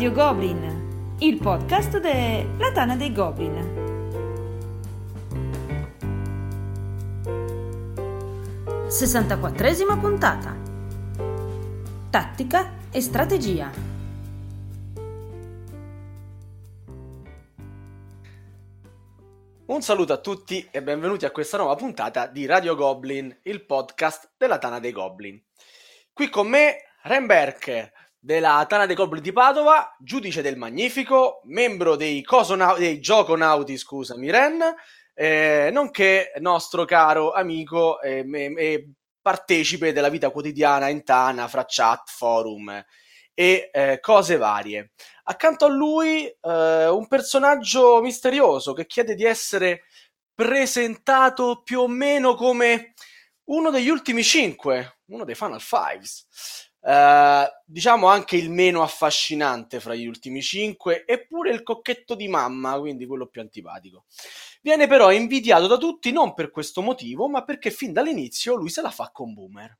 Radio Goblin, il podcast della Tana dei Goblin. Sessantaquattresima puntata. Tattica e strategia. Un saluto a tutti e benvenuti a questa nuova puntata di Radio Goblin, il podcast della Tana dei Goblin. Qui con me Remberg della Tana dei Goblin di Padova, giudice del Magnifico, membro dei, Cosonau- dei Gioconauti, scusami Ren, eh, nonché nostro caro amico e, e, partecipe della vita quotidiana in Tana fra chat, forum e eh, cose varie. Accanto a lui eh, un personaggio misterioso che chiede di essere presentato più o meno come uno degli ultimi cinque, uno dei Final Fives. Uh, diciamo anche il meno affascinante fra gli ultimi cinque, eppure il cocchetto di mamma, quindi quello più antipatico. Viene però invidiato da tutti non per questo motivo, ma perché fin dall'inizio lui se la fa con Boomer.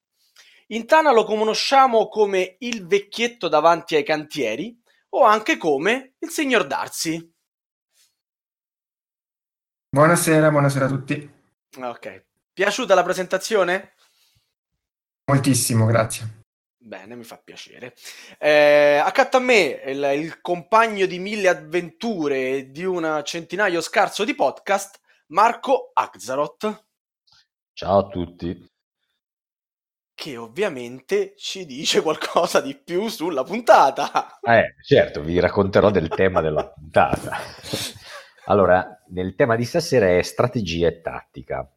In Tana lo conosciamo come il vecchietto davanti ai cantieri o anche come il signor Darcy. Buonasera, buonasera a tutti. Ok, piaciuta la presentazione? Moltissimo, grazie. Bene, mi fa piacere. Eh, accanto a me il, il, compagno di mille avventure e di un centinaio scarso di podcast, Marco Axaroth. Ciao a tutti. Che ovviamente ci dice qualcosa di più sulla puntata. Eh, certo, vi racconterò del tema della puntata. Allora, nel tema di stasera è strategia e tattica.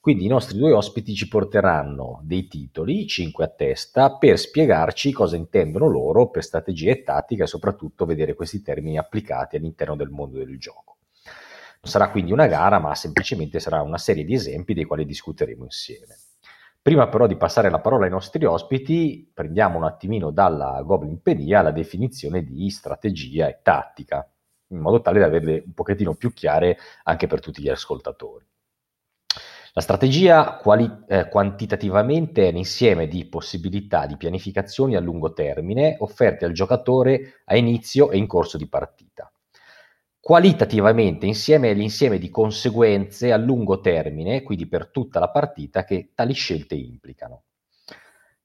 Quindi i nostri due ospiti ci porteranno dei titoli, 5 a testa, per spiegarci cosa intendono loro per strategia e tattica e soprattutto vedere questi termini applicati all'interno del mondo del gioco. Non sarà quindi una gara, ma semplicemente sarà una serie di esempi dei quali discuteremo insieme. Prima però di passare la parola ai nostri ospiti, prendiamo un attimino dalla Goblinpedia la definizione di strategia e tattica, in modo tale da averle un pochettino più chiare anche per tutti gli ascoltatori. La strategia quali, eh, quantitativamente è l'insieme di possibilità di pianificazioni a lungo termine offerte al giocatore a inizio e in corso di partita. Qualitativamente insieme è l'insieme di conseguenze a lungo termine, quindi per tutta la partita, che tali scelte implicano.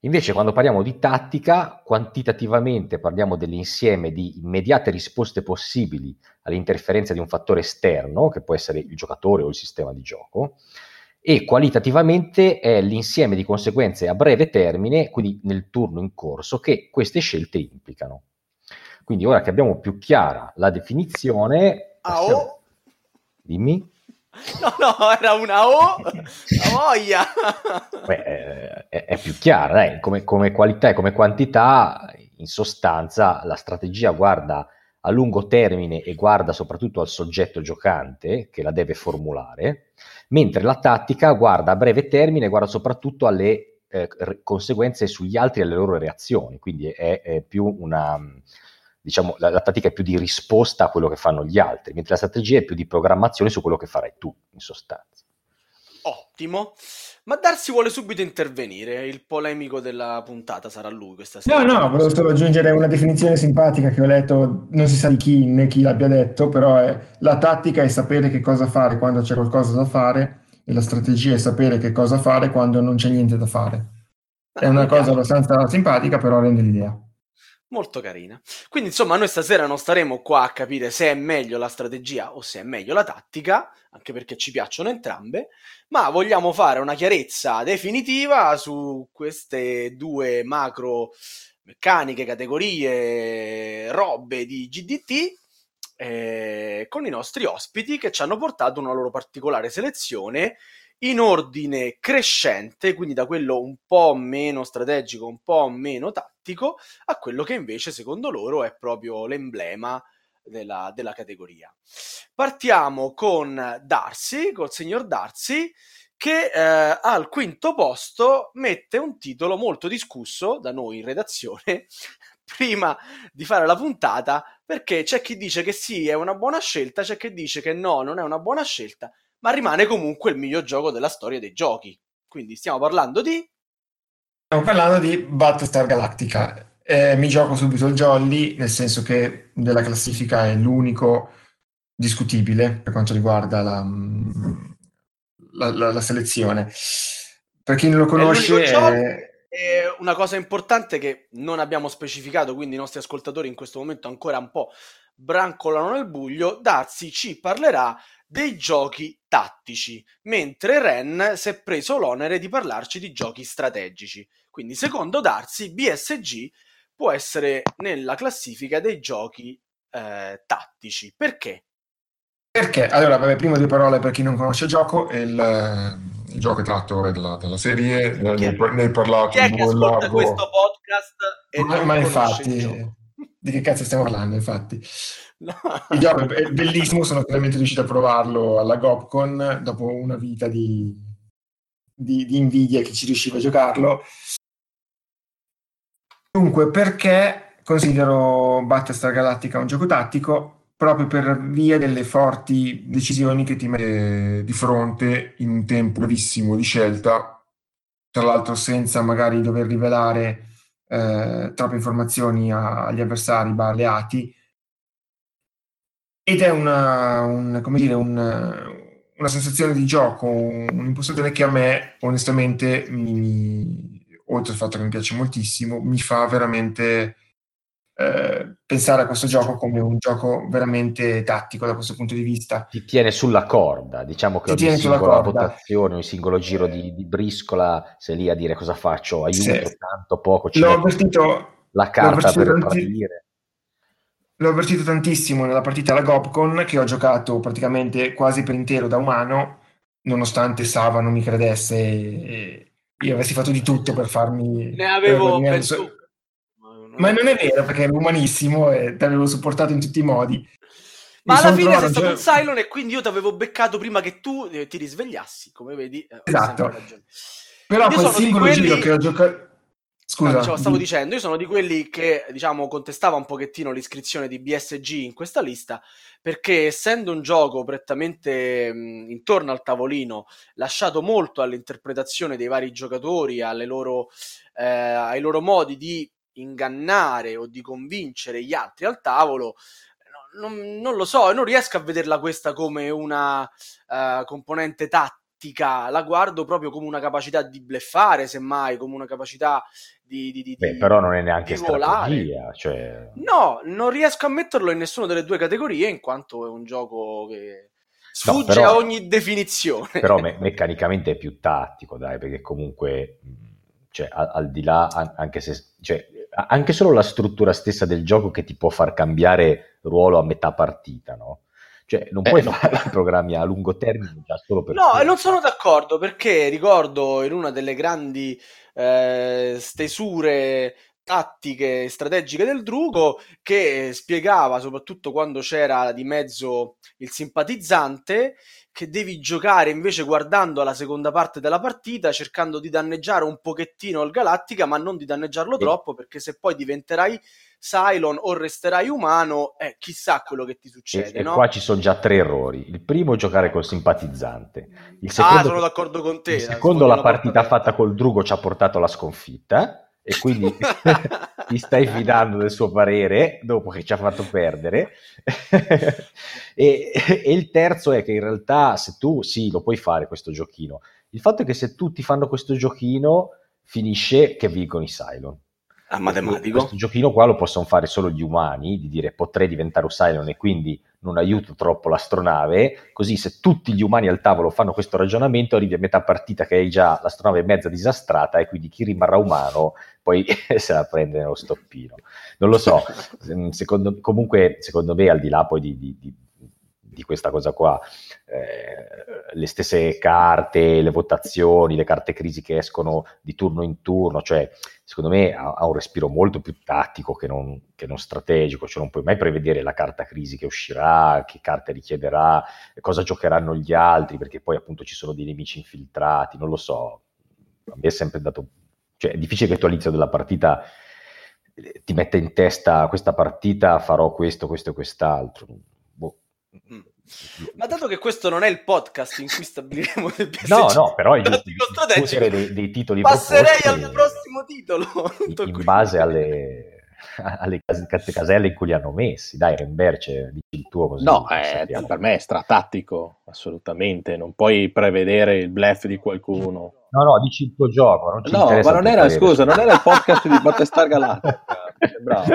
Invece quando parliamo di tattica, quantitativamente parliamo dell'insieme di immediate risposte possibili all'interferenza di un fattore esterno, che può essere il giocatore o il sistema di gioco, e qualitativamente è l'insieme di conseguenze a breve termine, quindi nel turno in corso, che queste scelte implicano. Quindi ora che abbiamo più chiara la definizione... Passiamo... Dimmi. No, no, era una O, la voglia. Beh, eh, è, è, più chiara, dai. Come, come qualità e come quantità, in sostanza la strategia guarda a lungo termine e guarda soprattutto al soggetto giocante che la deve formulare, mentre la tattica guarda a breve termine, guarda soprattutto alle eh, conseguenze sugli altri e alle loro reazioni, quindi è, è più una, diciamo, la, la, tattica è più di risposta a quello che fanno gli altri, mentre la strategia è più di programmazione su quello che farai tu, in sostanza. Ottimo. Ma Darsi vuole subito intervenire, il polemico della puntata sarà lui questa sera. No, no, volevo solo aggiungere una definizione simpatica che ho letto, non si sa di chi né chi l'abbia detto, però è la tattica è sapere che cosa fare quando c'è qualcosa da fare e la strategia è sapere che cosa fare quando non c'è niente da fare. È ah, una cosa abbastanza simpatica, però rende l'idea molto carina. Quindi, insomma, noi stasera non staremo qua a capire se è meglio la strategia o se è meglio la tattica, anche perché ci piacciono entrambe, ma vogliamo fare una chiarezza definitiva su queste due macro meccaniche, categorie, robe di GDT eh, con i nostri ospiti che ci hanno portato una loro particolare selezione in ordine crescente, quindi da quello un po' meno strategico, un po' meno tattico, a quello che invece secondo loro è proprio l'emblema della, della categoria. Partiamo con Darcy, col signor Darcy, che eh, al quinto posto mette un titolo molto discusso da noi in redazione prima di fare la puntata perché c'è chi dice che sì è una buona scelta, c'è chi dice che no, non è una buona scelta ma rimane comunque il miglior gioco della storia dei giochi. Quindi stiamo parlando di... Stiamo parlando di Battlestar Galactica. Eh, mi gioco subito il Jolly, nel senso che della classifica è l'unico discutibile per quanto riguarda la, mm, la, la, la selezione. Per chi non lo conosce... È e una cosa importante che non abbiamo specificato, quindi i nostri ascoltatori in questo momento ancora un po' brancolano nel buio, Darsi ci parlerà dei giochi tattici, mentre Ren si è preso l'onere di parlarci di giochi strategici. Quindi, secondo Darsi, BSG può essere nella classifica dei giochi eh, tattici. Perché? Perché? Allora, vabbè, prima due parole per chi non conosce il gioco, il, il gioco è tratto dalla, dalla serie, ne hai parlato chi è che ascolta questo podcast e ma, ma infatti, di che cazzo stiamo parlando infatti? No. Il gioco è bellissimo, sono finalmente riuscito a provarlo alla Gopcon dopo una vita di, di, di invidia che ci riusciva a giocarlo. Dunque, perché considero Battlestar Galactica un gioco tattico? proprio per via delle forti decisioni che ti mette di fronte in un tempo brevissimo di scelta, tra l'altro senza magari dover rivelare eh, troppe informazioni agli avversari, alleati. Ed è una, un, come dire, un, una sensazione di gioco, un'impostazione che a me onestamente, mi, oltre al fatto che mi piace moltissimo, mi fa veramente eh, pensare a questo gioco come un gioco veramente tattico da questo punto di vista. Ti tiene sulla corda, diciamo che Ti ogni singola votazione, ogni singolo giro di, di, briscola, sei lì a dire cosa faccio, aiuto, sì. tanto, poco, ci l'ho avvertito, la carta per tanti... partire. L'ho avvertito tantissimo nella partita alla Gopcon che ho giocato praticamente quasi per intero da umano, nonostante Sava non mi credesse e io avessi fatto di tutto per farmi... Ne avevo, penso, ma non è vero perché ero umanissimo e ti avevo supportato in tutti i modi. Ma alla fine sei stato un Cylon e quindi io ti avevo beccato prima che tu eh, ti risvegliassi, come vedi. Eh, esatto. Però quel singolo quelli... giro che ho giocato... Scusa, no, stavo dicendo, io sono di quelli che, diciamo, contestava un pochettino l'iscrizione di BSG in questa lista, perché essendo un gioco prettamente mh, intorno al tavolino, lasciato molto all'interpretazione dei vari giocatori, loro, eh, ai loro modi di ingannare o di convincere gli altri al tavolo, non, non lo so, non riesco a vederla questa come una uh, componente tattica, la guardo proprio come una capacità di bleffare, semmai, come una capacità di... di, di Beh, però non è neanche strategia, cioè... No, non riesco a metterlo in nessuna delle due categorie, in quanto è un gioco che sfugge no, però, a ogni definizione. Però me- meccanicamente è più tattico, dai, perché comunque... Cioè, al, al di là, anche se cioè, anche solo la struttura stessa del gioco che ti può far cambiare ruolo a metà partita, no? Cioè, non puoi eh, fare programmi a lungo termine già solo per... No, non sono d'accordo perché ricordo in una delle grandi eh, stesure tattiche strategiche del Drugo che spiegava, soprattutto quando c'era di mezzo il simpatizzante, che devi giocare invece guardando alla seconda parte della partita, cercando di danneggiare un pochettino il Galattica, ma non di danneggiarlo troppo, perché se poi diventerai Cylon o resterai umano, eh, chissà quello che ti succede. E, no? e qua ci sono già tre errori. Il primo, giocare col simpatizzante. Il ah, secondo, ah, sono d'accordo con te. Il secondo, la partita fatta col Drugo ci ha portato alla sconfitta e quindi ti stai fidando del suo parere dopo che ci ha fatto perdere. e, e, il terzo è che in realtà se tu sì, lo puoi fare questo giochino. Il fatto è che se tutti fanno questo giochino finisce che vincono i Cylon a matematico. Questo giochino qua lo possono fare solo gli umani, di dire potrei diventare un Cylon e quindi non aiuto troppo l'astronave, così se tutti gli umani al tavolo fanno questo ragionamento arrivi a metà partita che hai già l'astronave mezza disastrata e quindi chi rimarrà umano poi se la prende nello stoppino. Non lo so, secondo, comunque secondo me al di là poi di, di, di di questa cosa qua. Eh, le stesse carte, le votazioni, le carte crisi che escono di turno in turno, cioè secondo me ha, ha un respiro molto più tattico che non, che non, strategico, cioè non puoi mai prevedere la carta crisi che uscirà, che carte richiederà, cosa giocheranno gli altri, perché poi appunto ci sono dei nemici infiltrati, non lo so, a me è sempre dato, cioè è difficile che tu all'inizio della partita eh, ti metta in testa questa partita farò questo, questo e quest'altro Mm. Ma dato che questo non è il podcast in cui stabiliremo il PSG, no, no, però è giusto discutere dei, dei titoli passerei al prossimo titolo in, in base alle, alle cas- caselle in cui li hanno messi. Dai, Remberce, dici il tuo così. No, eh, per me è stratattico, assolutamente. Non puoi prevedere il bluff di qualcuno. No, no, dici il tuo gioco. Non no, ma non era, scusa, non era il podcast di Battestar Galattica. Bravo.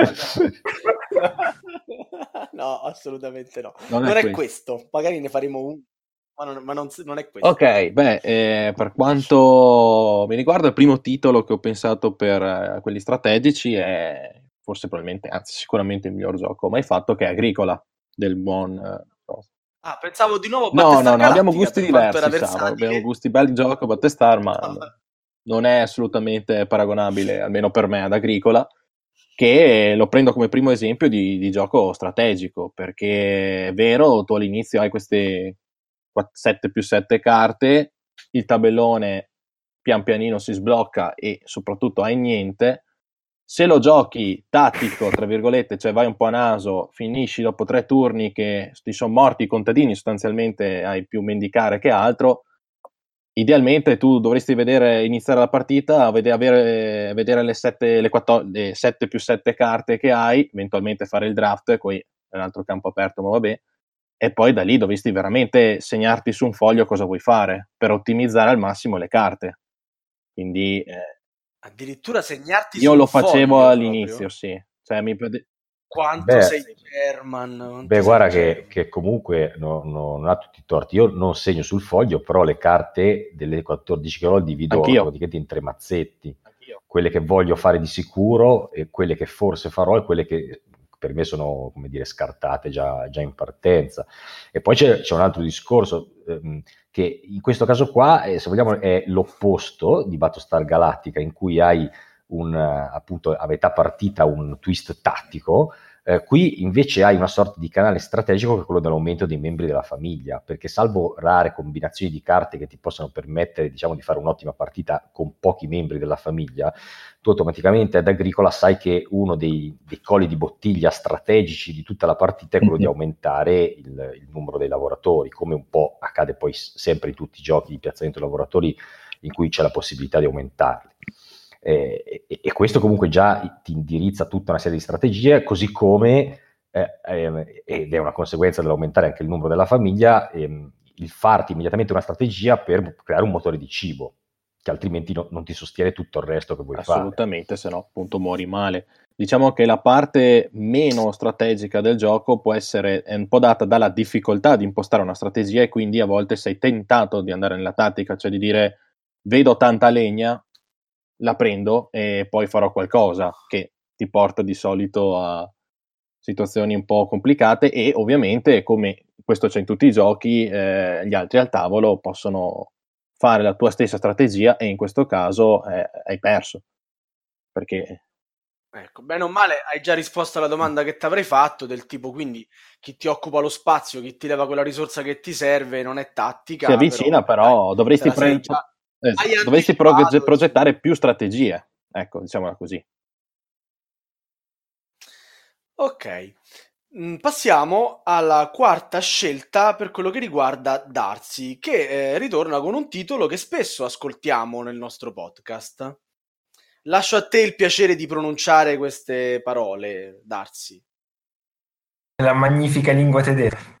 No, assolutamente no. Non, non è, è questo. Magari ne faremo un ma non, ma non, non è questo. Ok, beh, eh, per quanto mi riguarda, il primo titolo che ho pensato per eh, quelli strategici è forse probabilmente, anzi sicuramente il miglior gioco mai fatto, che è Agricola, del buon... Uh, Ah, pensavo di nuovo No, no, no, abbiamo gusti diversi, Savo, abbiamo gusti belli gioco Battestar, ma non è assolutamente paragonabile, almeno per me, ad Agricola, che lo prendo come primo esempio di, di gioco strategico, perché è vero, tu all'inizio hai queste 7 più 7 carte, il tabellone pian pianino si sblocca e soprattutto hai niente, se lo giochi tattico, tra virgolette, cioè vai un po' a naso, finisci dopo tre turni che ti sono morti i contadini, sostanzialmente hai più mendicare che altro, idealmente tu dovresti vedere, iniziare la partita, vedere, vedere le, 7, le, 14, le 7 più 7 carte che hai, eventualmente fare il draft, poi è un altro campo aperto, ma vabbè, e poi da lì dovresti veramente segnarti su un foglio cosa vuoi fare per ottimizzare al massimo le carte. Quindi... Eh, Addirittura segnarti Io lo facevo all'inizio, proprio. sì. Cioè, mi... Quanto beh, sei German? Beh, guarda che, che, comunque no, no, non ha tutti i torti. Io non segno sul foglio, però le carte delle 14 che ho divido Anch'io. praticamente in tre mazzetti. Anch'io. Quelle che voglio fare di sicuro e quelle che forse farò e quelle che per me sono, come dire, scartate già, già in partenza. E poi c'è, c'è un altro discorso ehm, che in questo caso qua, eh, se vogliamo, è l'opposto di Battlestar Galactica, in cui hai un, appunto, a metà partita un twist tattico, eh, qui invece hai una sorta di canale strategico che è quello dell'aumento dei membri della famiglia, perché salvo rare combinazioni di carte che ti possano permettere diciamo, di fare un'ottima partita con pochi membri della famiglia, tu automaticamente ad Agricola sai che uno dei, dei colli di bottiglia strategici di tutta la partita è quello mm-hmm. di mhm. aumentare il, il, numero dei lavoratori, come un po' accade poi sempre in tutti i giochi di piazzamento lavoratori in cui c'è la possibilità di aumentarli. Eh, e, e, questo comunque già ti indirizza tutta una serie di strategie, così come, eh, eh, ed è una conseguenza dell'aumentare anche il numero della famiglia, ehm, il farti immediatamente una strategia per creare un motore di cibo, che altrimenti no, non ti sostiene tutto il resto che vuoi Assolutamente, fare. Assolutamente, se no appunto muori male. Diciamo che la parte meno strategica del gioco può essere un po' data dalla difficoltà di impostare una strategia e quindi a volte sei tentato di andare nella tattica, cioè di dire vedo tanta legna, la prendo e poi farò qualcosa che ti porta di solito a situazioni un po' complicate e ovviamente come questo c'è in tutti i giochi eh, gli altri al tavolo possono fare la tua stessa strategia e in questo caso eh, hai perso perché Ecco, bene o male hai già risposto alla domanda che ti avrei fatto, del tipo quindi chi ti occupa lo spazio, chi ti leva quella risorsa che ti serve, non è tattica. Si avvicina, però, però dai, dovresti prendere. Già... Esatto. Dovresti proge- progettare più strategie, ecco, diciamola così. Ok, mm, passiamo alla quarta scelta per quello che riguarda Darcy, che eh, ritorna con un titolo che spesso ascoltiamo nel nostro podcast. Lascio a te il piacere di pronunciare queste parole, Darcy. La magnifica lingua tedesca.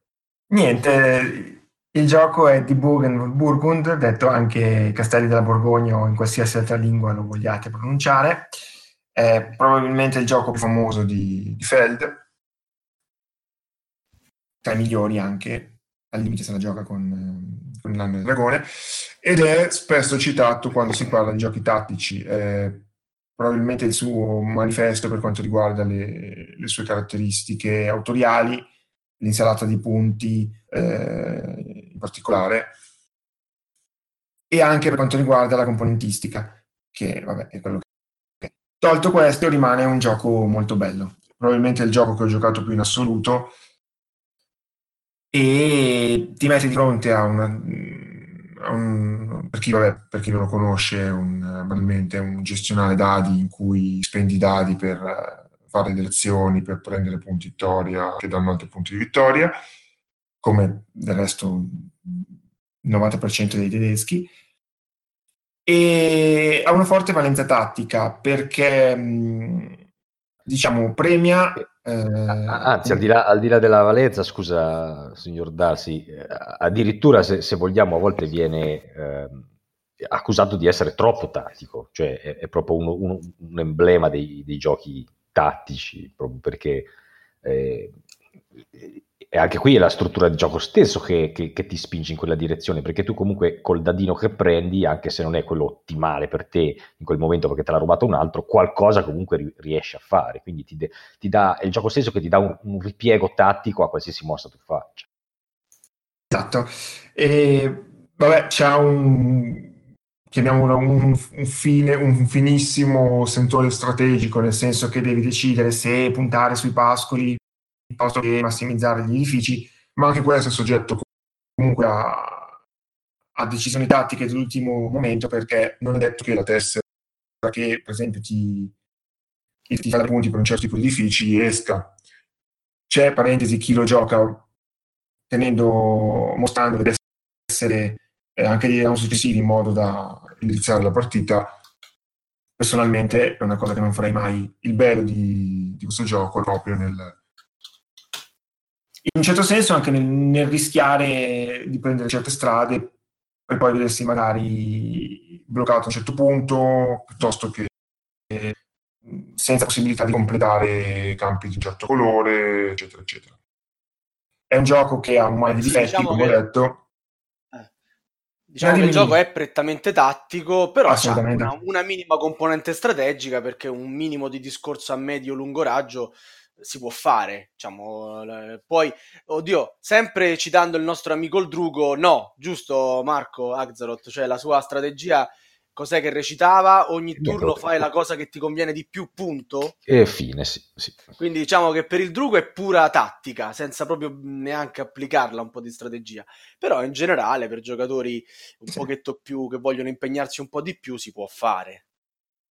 Niente, il gioco è di Burgen, Burgund, detto anche Castelli della Borgogna o in qualsiasi altra lingua lo vogliate pronunciare. È probabilmente il gioco più famoso di, di Feld, tra i migliori anche, al limite se la gioca con, con l'anno del dragone, ed è spesso citato quando si parla di giochi tattici. È probabilmente il suo manifesto per quanto riguarda le, le sue caratteristiche autoriali l'insalata di punti eh, in particolare, e anche per quanto riguarda la componentistica, che vabbè è quello che... Tolto questo rimane un gioco molto bello, probabilmente il gioco che ho giocato più in assoluto, e ti metti di fronte a una... Un, per, chi, vabbè, per, chi, non lo conosce, un, un gestionale dadi in cui spendi dadi per fare delle azioni per prendere punti vittoria che danno altri punti di vittoria, come del resto il 90% dei tedeschi, e ha una forte valenza tattica perché mh, diciamo, premia... Eh, Anzi, al di, là, al di, là, della valenza, scusa, signor Darsi, eh, addirittura se, se, vogliamo a volte viene eh, accusato di essere troppo tattico, cioè è, è proprio uno, uno, un emblema dei, dei, giochi tattici, proprio perché eh, e anche qui è la struttura di gioco stesso che, che, che, ti spinge in quella direzione, perché tu comunque col dadino che prendi, anche se non è quello ottimale per te in quel momento perché te l'ha rubato un altro, qualcosa comunque riesci a fare. Quindi ti, de, ti dà, è il gioco stesso che ti dà un, un, ripiego tattico a qualsiasi mossa tu faccia. Esatto. E, vabbè, c'è un, chiamiamolo un, un, fine, un finissimo sentore strategico, nel senso che devi decidere se puntare sui pascoli piuttosto che massimizzare gli edifici, ma anche questo è soggetto comunque a, a decisioni tattiche dell'ultimo momento perché non è detto che la tessera che per esempio ti, ti fa punti per un certo tipo di edifici esca. C'è, parentesi, chi lo gioca tenendo, mostrando le essere eh, anche dei round successivi in modo da iniziare la partita personalmente è una cosa che non farei mai il bello di, di questo gioco proprio nel, in un certo senso anche nel, nel, rischiare di prendere certe strade per poi vedersi magari bloccato a un certo punto, piuttosto che eh, senza possibilità di completare campi di un certo colore, eccetera, eccetera. È un gioco che ha un mare di difetti, diciamo come ho detto. Diciamo che il gioco è prettamente tattico, però ha una, una minima componente strategica perché un minimo di discorso a medio-lungo raggio si può fare, diciamo, poi, oddio, sempre citando il nostro amico il Drugo, no, giusto Marco Axaroth, cioè la sua strategia, cos'è che recitava? Ogni turno fai la cosa che ti conviene di più, punto? E fine, sì, sì. Quindi diciamo che per il Drugo è pura tattica, senza proprio neanche applicarla un po' di strategia, però in generale per giocatori un sì. pochetto più che vogliono impegnarsi un po' di più si può fare.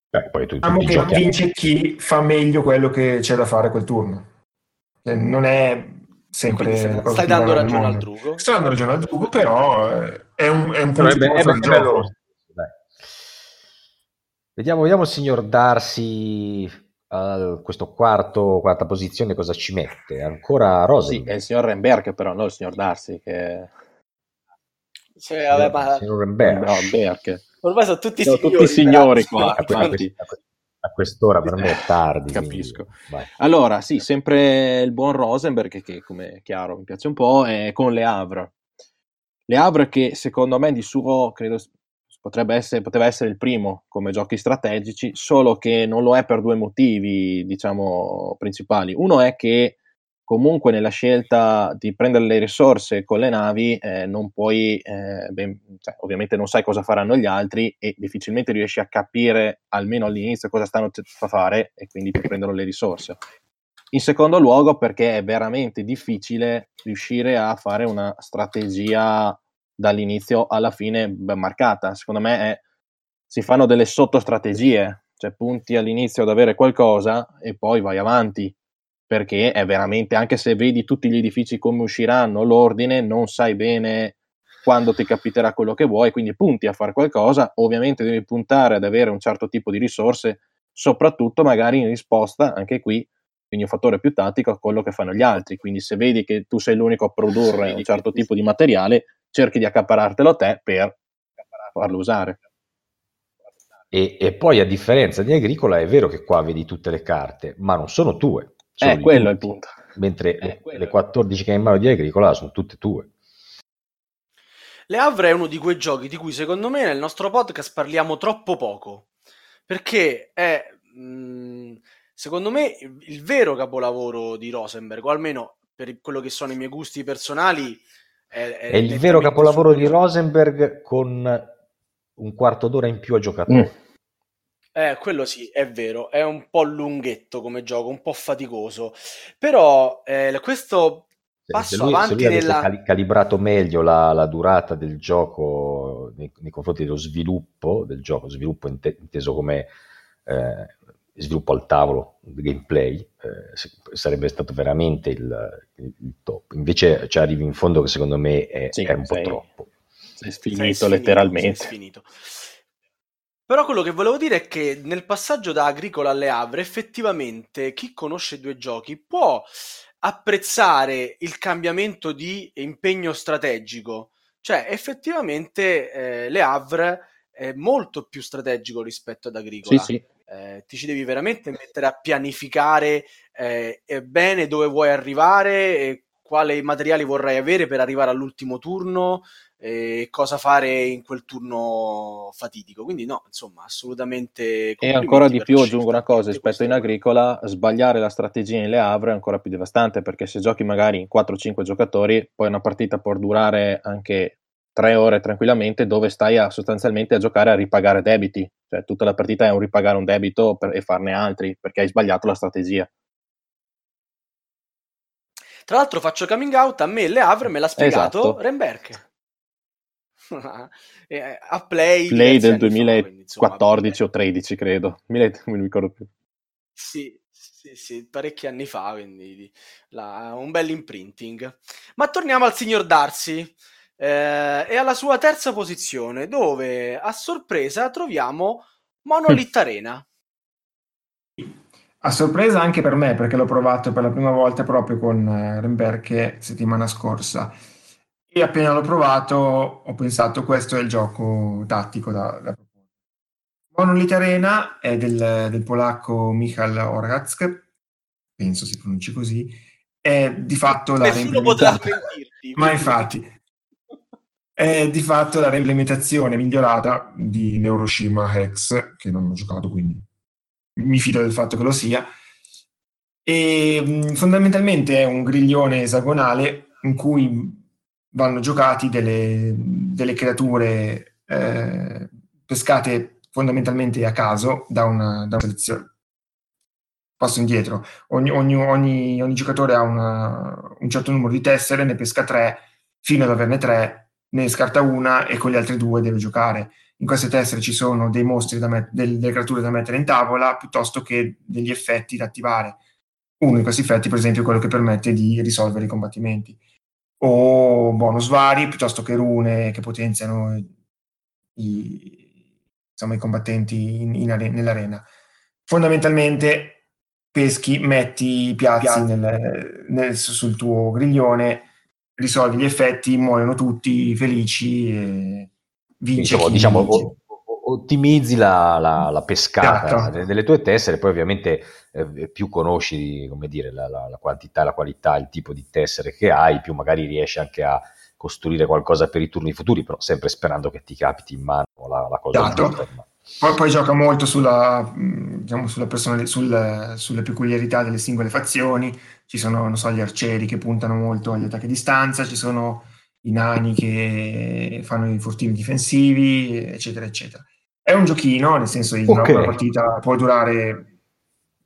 Beh, poi tu, diciamo che giochi... vince chi fa meglio quello che c'è da fare quel turno. Non è sempre... Stai, stai dando ragione al Drugo. Stai dando ragione al Drugo, però eh, è un, è un punto di è, è bello. Vediamo, vediamo il signor Darsi a questo quarto, quarta posizione cosa ci mette? Ancora Rosy? Sì, è il signor Remberg però, non il signor Darsi che... Sì, vabbè, ma... Il signor Remberg. No, Remberg. Ormai sono tutti sono signori. Tutti signori qua. A, a, quest'ora per me è tardi. Capisco. Allora, sì, sempre il buon Rosenberg, che come è chiaro mi piace un po', è con Le Havre. Le Havre che secondo me di suo credo potrebbe essere, poteva essere il primo come giochi strategici, solo che non lo è per due motivi, diciamo, principali. Uno è che comunque nella scelta di prendere le risorse con le navi eh, non puoi, eh, ben, cioè, ovviamente non sai cosa faranno gli altri e difficilmente riesci a capire almeno all'inizio cosa stanno a fare e quindi ti prendono le risorse. In secondo luogo perché è veramente difficile riuscire a fare una strategia dall'inizio alla fine ben marcata. Secondo me è, si fanno delle sottostrategie, cioè punti all'inizio ad avere qualcosa e poi vai avanti perché è veramente, anche se vedi tutti gli edifici come usciranno, l'ordine, non sai bene quando ti capiterà quello che vuoi, quindi punti a fare qualcosa, ovviamente devi puntare ad avere un certo tipo di risorse, soprattutto magari in risposta, anche qui, quindi un fattore più tattico a quello che fanno gli altri, quindi se vedi che tu sei l'unico a produrre un certo tipo di materiale, cerchi di accaparartelo te per farlo usare. E, e poi a differenza di Agricola è vero che qua vedi tutte le carte, ma non sono tue sono eh, quello è il punto. Mentre eh, le, le 14 che hai in mano di Agricola sono tutte tue. Le Havre è uno di quei giochi di cui secondo me nel nostro podcast parliamo troppo poco. Perché è, mh, mm, secondo me, il, vero capolavoro di Rosenberg, o almeno per quello che sono i miei gusti personali. È, è, è il vero capolavoro di Rosenberg con un quarto d'ora in più a giocatore. Mm. Eh, quello sì, è vero, è un po' lunghetto come gioco, un po' faticoso, però eh, questo passo se lui, avanti se lui nella... Cali- calibrato meglio la, la, durata del gioco nei, nei, confronti dello sviluppo del gioco, sviluppo inte- inteso come eh, sviluppo al tavolo, gameplay, eh, sarebbe stato veramente il, il, top. Invece ci arrivi in fondo che secondo me è, sì, è un sei, po' troppo. Sei sfinito, sei letteralmente. Sei sfinito. Però quello che volevo dire è che nel passaggio da Agricola alle Havre, effettivamente chi conosce i due giochi può apprezzare il cambiamento di impegno strategico. Cioè, effettivamente eh, Le Havre è molto più strategico rispetto ad Agricola. Sì, sì. Eh, ti ci devi veramente mettere a pianificare eh, bene dove vuoi arrivare quali materiali vorrai avere per arrivare all'ultimo turno e cosa fare in quel turno fatidico. Quindi no, insomma, assolutamente... E ancora di più aggiungo una cosa, rispetto in agricola, sbagliare la strategia in Le Havre è ancora più devastante, perché se giochi magari in 4-5 giocatori, poi una partita può durare anche 3 ore tranquillamente, dove stai a, sostanzialmente a giocare a ripagare debiti. Cioè tutta la partita è un ripagare un debito per, e farne altri, perché hai sbagliato la strategia. Tra l'altro faccio coming out, a me Le Havre me l'ha spiegato esatto. Remberg. Eh, a Play, Play del 2014 o 13 credo, non mi ricordo più. Sì, sì, sì, parecchi anni fa, quindi la, un bel imprinting. Ma torniamo al signor Darcy eh, e alla sua terza posizione, dove a sorpresa troviamo Monolith Arena. A sorpresa anche per me, perché l'ho provato per la prima volta proprio con eh, Remberche settimana scorsa e appena l'ho provato ho pensato questo è il gioco tattico da, da proporre. Monolith Arena è del, del polacco Michal Orack, penso si pronunci così, è di fatto la reimplementazione. Ma infatti, è di fatto la reimplementazione migliorata di Neuroshima Hex, che non ho giocato quindi mi fido del fatto che lo sia. E fondamentalmente è un griglione esagonale in cui vanno giocati delle, delle creature eh, pescate fondamentalmente a caso da una, da una selezione. Passo indietro. Ogni, ogni, ogni, ogni giocatore ha una, un certo numero di tessere, ne pesca tre, fino ad averne tre, ne scarta una e con le altre due deve giocare. In queste tessere ci sono dei mostri, da met- delle, delle creature da mettere in tavola, piuttosto che degli effetti da attivare. Uno di questi effetti, per esempio, è quello che permette di risolvere i combattimenti o bonus vari piuttosto che rune che potenziano i, insomma, i combattenti in, in are- nell'arena. Fondamentalmente peschi, metti i piazzi nel, nel, sul tuo griglione, risolvi gli effetti, muoiono tutti felici e vince. Insomma, diciamo, vince ottimizzi la, la, la pescata esatto. delle tue tessere, poi ovviamente eh, più conosci come dire, la, la, quantità, la qualità, il tipo di tessere che hai, più magari riesci anche a costruire qualcosa per i turni futuri, però sempre sperando che ti capiti in mano la, cosa esatto. giusta. Poi, poi, gioca molto sulla, diciamo, sulla sul, sulle peculiarità delle singole fazioni, ci sono so, gli arcieri che puntano molto agli attacchi a distanza, ci sono i nani che fanno i fortini difensivi, eccetera, eccetera. È un giochino, nel senso che okay. una partita può durare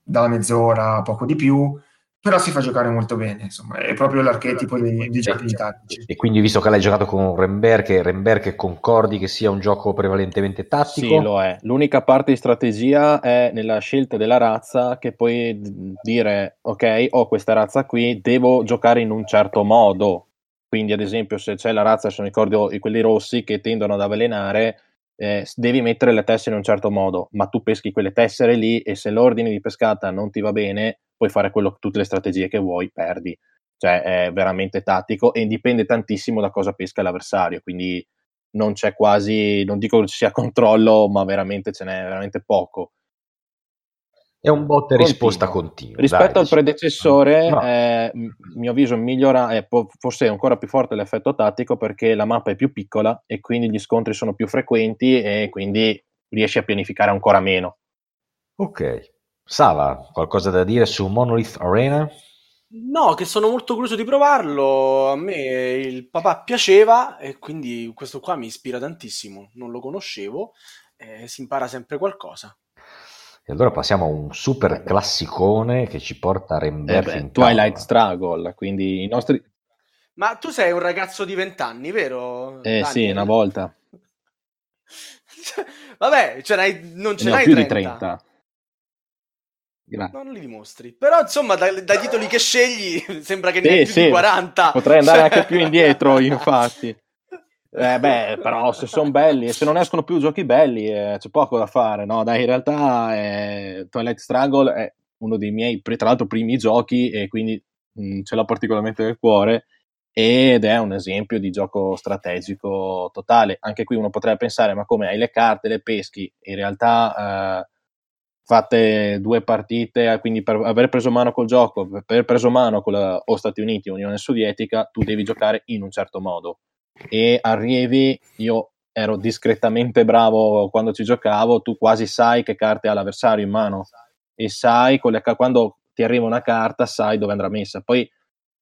dalla mezz'ora a poco di più, però si fa giocare molto bene, insomma, è proprio l'archetipo dei, dei giochi tattici. E quindi visto che l'hai giocato con Remberg, Remberg concordi che sia un gioco prevalentemente tattico? Sì, lo è. L'unica parte di strategia è nella scelta della razza che puoi dire, ok, ho questa razza qui, devo giocare in un certo modo. Quindi, ad esempio, se c'è la razza, se non ricordo, quelli rossi che tendono ad avvelenare, eh, devi mettere le tessere in un certo modo, ma tu peschi quelle tessere lì e se l'ordine di pescata non ti va bene, puoi fare quello, tutte le strategie che vuoi, perdi. Cioè è veramente tattico e dipende tantissimo da cosa pesca l'avversario, quindi non c'è quasi, non dico che ci sia controllo, ma veramente ce n'è veramente poco. È un botta e risposta continua. Rispetto dai, al predecessore, no. eh, mio avviso migliora, eh, forse è ancora più forte l'effetto tattico perché la mappa è più piccola e quindi gli scontri sono più frequenti e quindi riesci a pianificare ancora meno. Ok. Sava, qualcosa da dire su Monolith Arena? No, che sono molto curioso di provarlo. A me il papà piaceva e quindi questo qua mi ispira tantissimo. Non lo conoscevo, eh, si impara sempre qualcosa. E allora passiamo a un super classicone che ci porta a Remberg eh in Twilight Struggle, quindi i nostri... Ma tu sei un ragazzo di vent'anni, vero? Eh Daniel? sì, una volta. Vabbè, ce non ce ne n'hai più 30. di 30. No, non li dimostri. Però, insomma, dai, dai titoli che scegli, sembra che sì, ne hai più sì. di 40. Potrei andare anche più indietro, infatti. Eh beh, però se sono belli e se non escono più giochi belli eh, c'è poco da fare, no? Dai, in realtà eh, Twilight Struggle è uno dei miei, tra l'altro, primi giochi e quindi mh, mm, ce l'ho particolarmente nel cuore ed è un esempio di gioco strategico totale. Anche qui uno potrebbe pensare, ma come hai le carte, le peschi? In realtà... Fatte due partite, quindi per aver preso mano col gioco, per aver preso mano con la, o Stati Uniti o Unione Sovietica, tu devi giocare in un certo modo. E arrivi, io ero discretamente bravo quando ci giocavo, tu quasi sai che carte ha l'avversario in mano e sai le, quando ti arriva una carta sai dove andrà messa. Poi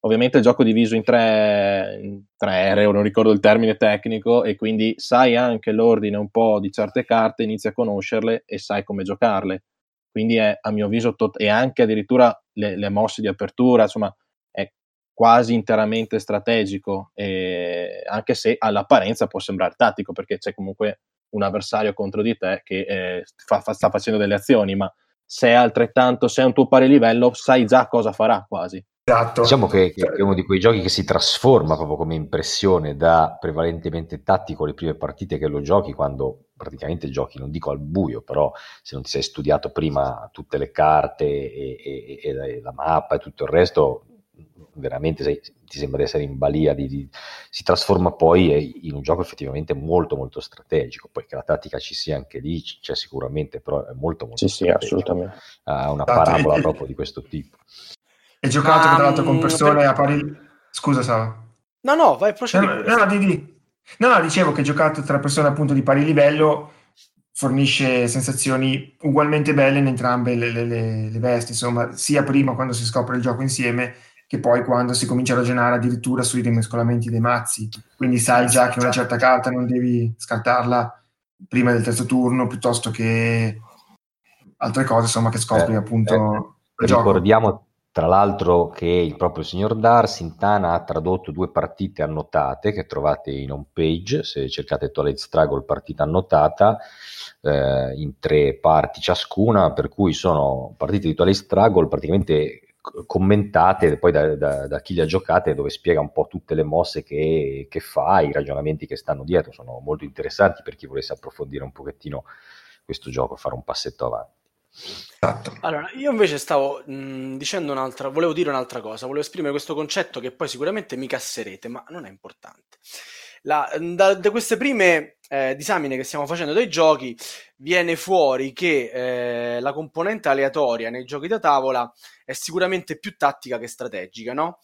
ovviamente il gioco è diviso in tre, in tre aree, non ricordo il termine tecnico, e quindi sai anche l'ordine un po' di certe carte, inizi a conoscerle e sai come giocarle quindi è a mio avviso tot- e anche addirittura le, le, mosse di apertura, insomma è quasi interamente strategico, anche se all'apparenza può sembrare tattico perché c'è comunque un avversario contro di te che eh, fa, fa, sta facendo delle azioni, ma se è altrettanto, se è un tuo pari livello, sai già cosa farà quasi. Esatto. Diciamo che, che, è uno di quei giochi che si trasforma proprio come impressione da prevalentemente tattico le prime partite che lo giochi quando praticamente giochi, non dico al buio, però se non ti sei studiato prima tutte le carte e, e, e la mappa e tutto il resto, veramente sei, ti sembra di essere in balia, di, di, si trasforma poi in un gioco effettivamente molto molto strategico, poi che la tattica ci sia anche lì, c'è sicuramente, però è molto molto sì, strategico. Sì, assolutamente. Ha una parabola proprio di questo tipo. È giocato um, tra l'altro con persone per... a pari... Scusa Sara. No, no, vai, procedi. No, no, di, di. no, no, dicevo che giocato tra persone appunto di pari livello fornisce sensazioni ugualmente belle in entrambe le, le, le, le vesti, insomma, sia prima quando si scopre il gioco insieme che poi quando si comincia a ragionare addirittura sui rimescolamenti dei mazzi. Quindi sai già che una certa carta non devi scartarla prima del terzo turno piuttosto che altre cose, insomma, che scopri eh, appunto. Eh, ricordiamo tra l'altro che il proprio signor Dar Sintana ha tradotto due partite annotate che trovate in home page, se cercate Twilight Struggle partita annotata, eh, in tre parti ciascuna, per cui sono partite di Twilight Struggle praticamente commentate poi da, da, da, chi le ha giocate dove spiega un po' tutte le mosse che, che, fa, i ragionamenti che stanno dietro, sono molto interessanti per chi volesse approfondire un pochettino questo gioco, fare un passetto avanti. Esatto. Allora, io invece stavo mh, dicendo un'altra, volevo dire un'altra cosa, volevo esprimere questo concetto che poi sicuramente mi casserete, ma non è importante. La, da, da, queste prime eh, disamine che stiamo facendo dei giochi viene fuori che eh, la componente aleatoria nei giochi da tavola è sicuramente più tattica che strategica, no?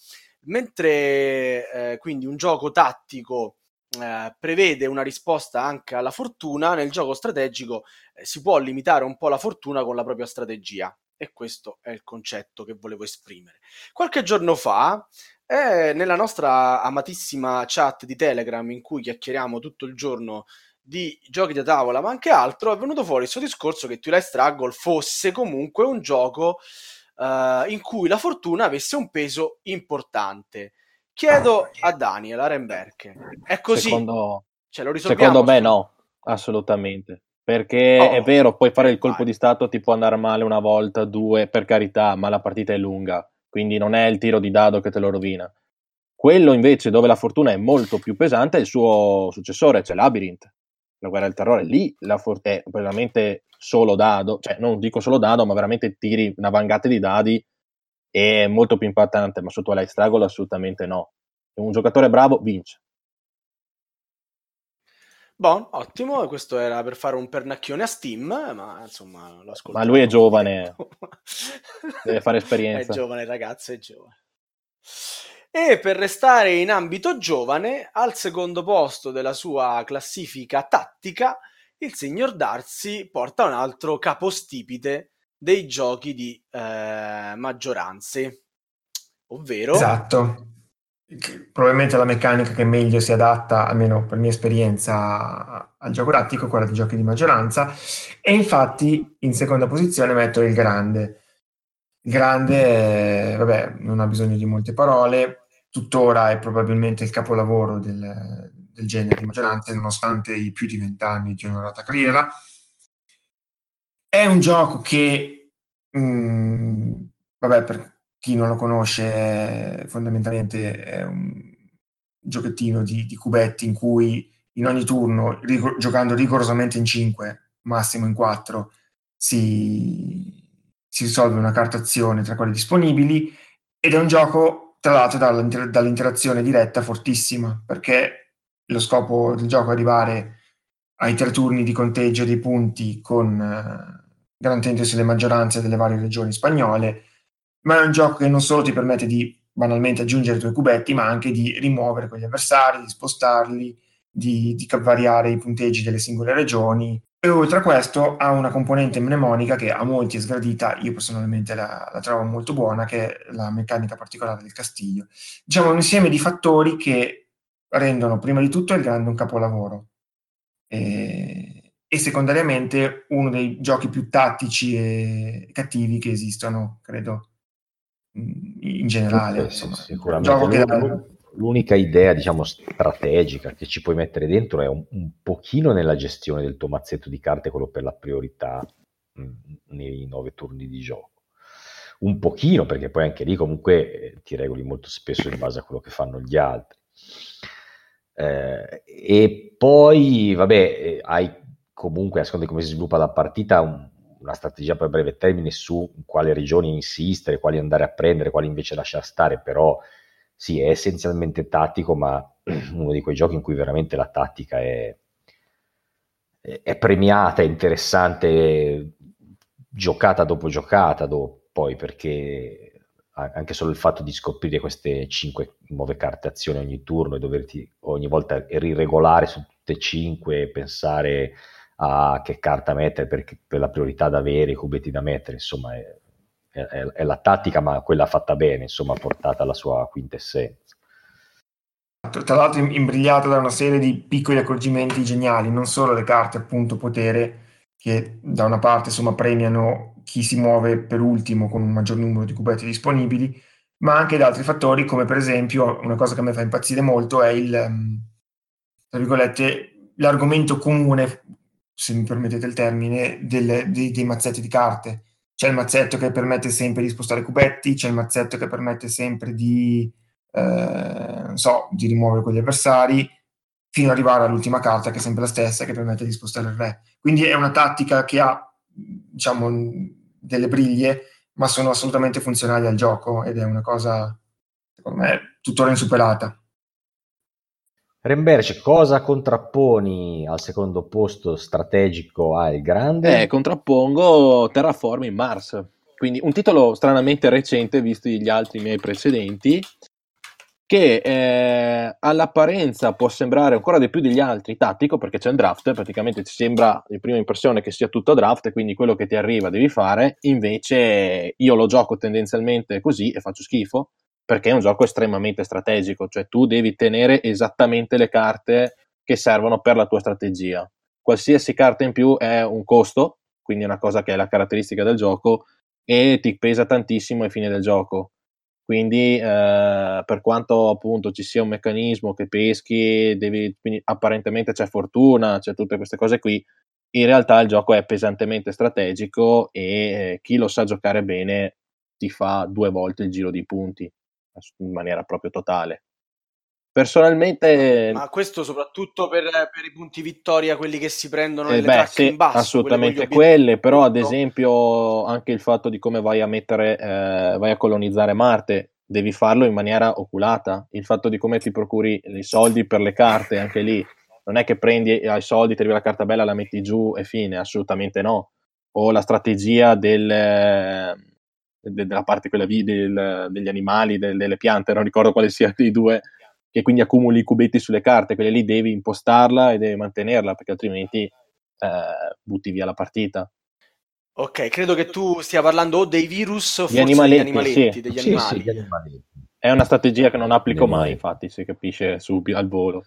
Mentre eh, quindi un gioco tattico eh, prevede una risposta anche alla fortuna, nel gioco strategico eh, si può limitare un po' la fortuna con la propria strategia. E questo è il concetto che volevo esprimere. Qualche giorno fa, eh, nella nostra amatissima chat di Telegram, in cui chiacchieriamo tutto il giorno di giochi da tavola, ma anche altro, è venuto fuori il suo discorso che Twilight Struggle fosse comunque un gioco uh, in cui la fortuna avesse un peso importante. Chiedo a Daniel Arenberg, è così? Secondo, cioè, secondo me no, assolutamente. Perché oh, è vero, puoi fare il colpo vai. di stato, ti può andare male una volta, due, per carità, ma la partita è lunga, quindi non è il tiro di dado che te lo rovina. Quello invece dove la fortuna è molto più pesante è il suo successore, cioè Labyrinth, la guerra del terrore. Lì la fortuna è veramente solo dado, cioè non dico solo dado, ma veramente tiri una vangata di dadi è molto più impattante, ma su Twilight Struggle assolutamente no. Un giocatore bravo vince. Buon, ottimo, questo era per fare un pernacchione a Steam, ma insomma lo ascolto. Ma lui è giovane, deve fare esperienza. È giovane ragazzo, è giovane. E per restare in ambito giovane, al secondo posto della sua classifica tattica, il signor Darcy porta un altro capostipite dei giochi di eh, maggioranze, ovvero... Esatto, probabilmente la meccanica che meglio si adatta, almeno per mia esperienza, al gioco tattico, quella di giochi di maggioranza, e infatti in seconda posizione metto il grande. Il grande, vabbè, non ha bisogno di molte parole, tuttora è probabilmente il capolavoro del, del genere di maggioranze, nonostante i più di vent'anni di onorata carriera è un gioco che, mh, mm, vabbè, per chi non lo conosce, è, fondamentalmente è un giochettino di, di, cubetti in cui in ogni turno, rig- giocando rigorosamente in 5, massimo in 4, si, si risolve una carta azione tra quelle disponibili ed è un gioco tra l'altro dall'inter- dall'interazione diretta fortissima perché lo scopo del gioco è arrivare ai tre turni di conteggio dei punti con, garantendosi le maggioranze delle varie regioni spagnole, ma è un gioco che non solo ti permette di banalmente aggiungere i tuoi cubetti, ma anche di rimuovere quegli avversari, di spostarli, di, di variare i punteggi delle singole regioni. E oltre a questo ha una componente mnemonica che a molti è sgradita, io personalmente la, la trovo molto buona, che è la meccanica particolare del castiglio. Diciamo un insieme di fattori che rendono prima di tutto il grande un capolavoro. E, e secondariamente uno dei giochi più tattici e cattivi che esistono, credo, in generale. Sì, sicuramente. L'unica, l'unica idea, diciamo, strategica che ci puoi mettere dentro è un, un, pochino nella gestione del tuo mazzetto di carte, quello per la priorità mh, nei nove turni di gioco. Un pochino, perché poi anche lì comunque eh, ti regoli molto spesso in base a quello che fanno gli altri. Eh, e poi, vabbè, eh, hai comunque, a seconda di come si sviluppa la partita, un, una strategia per breve termine su quale regioni insistere, quali andare a prendere, quali invece lasciare stare, però sì, è essenzialmente tattico, ma uno di quei giochi in cui veramente la tattica è, è premiata, è interessante, giocata dopo giocata, dopo, poi perché anche solo il fatto di scoprire queste cinque nuove carte azione ogni turno e doverti ogni volta riregolare su tutte e cinque, pensare a che carta mettere per, per la priorità da avere, i cubetti da mettere, insomma è, è, è, la tattica ma quella fatta bene, insomma portata alla sua quintessenza. Tra l'altro imbrigliata da una serie di piccoli accorgimenti geniali, non solo le carte appunto potere che da una parte insomma premiano chi si muove per ultimo con un maggior numero di cubetti disponibili, ma anche da altri fattori come per esempio una cosa che a me fa impazzire molto è il, ehm, l'argomento comune se mi permettete il termine, delle, dei, dei, mazzetti di carte. C'è il mazzetto che permette sempre di spostare cubetti, c'è il mazzetto che permette sempre di, eh, so, di rimuovere quegli avversari, fino ad arrivare all'ultima carta che è sempre la stessa, che permette di spostare il re. Quindi è una tattica che ha, diciamo, delle briglie, ma sono assolutamente funzionali al gioco ed è una cosa, secondo me, tuttora insuperata. Remberce, cosa contrapponi al secondo posto strategico al grande? Eh, contrappongo Terraforming Mars, quindi un titolo stranamente recente visti gli altri miei precedenti, che eh, all'apparenza può sembrare ancora di più degli altri tattico perché c'è il draft, praticamente ci sembra di prima impressione che sia tutto draft, quindi quello che ti arriva devi fare, invece io lo gioco tendenzialmente così e faccio schifo, perché è un gioco estremamente strategico, cioè tu devi tenere esattamente le carte che servono per la tua strategia. Qualsiasi carta in più è un costo, quindi è una cosa che è la caratteristica del gioco e ti pesa tantissimo ai fini del gioco. Quindi eh, per quanto appunto ci sia un meccanismo che peschi, devi, quindi apparentemente c'è fortuna, c'è tutte queste cose qui, in realtà il gioco è pesantemente strategico e eh, chi lo sa giocare bene ti fa due volte il giro di punti in maniera proprio totale. Personalmente... Ma questo soprattutto per, per i punti vittoria, quelli che si prendono eh, nelle beh, sì, in basso. Assolutamente quelle, però ad esempio anche il fatto di come vai a mettere, eh, vai a colonizzare Marte, devi farlo in maniera oculata. Il fatto di come ti procuri i soldi per le carte, anche lì, non è che prendi i soldi, ti arriva la carta bella, la metti giù e fine, assolutamente no. O la strategia del della parte quella vi, del, degli animali, del, delle piante, non ricordo quale sia dei due, che quindi accumuli i cubetti sulle carte, quelle lì devi impostarla e devi mantenerla, perché altrimenti eh, butti via la partita. Ok, credo che tu stia parlando o dei virus o forse animaletti, degli animaletti, sì. degli sì, animali. Sì, animaletti. È una strategia che non applico mai, infatti, si capisce subito al volo.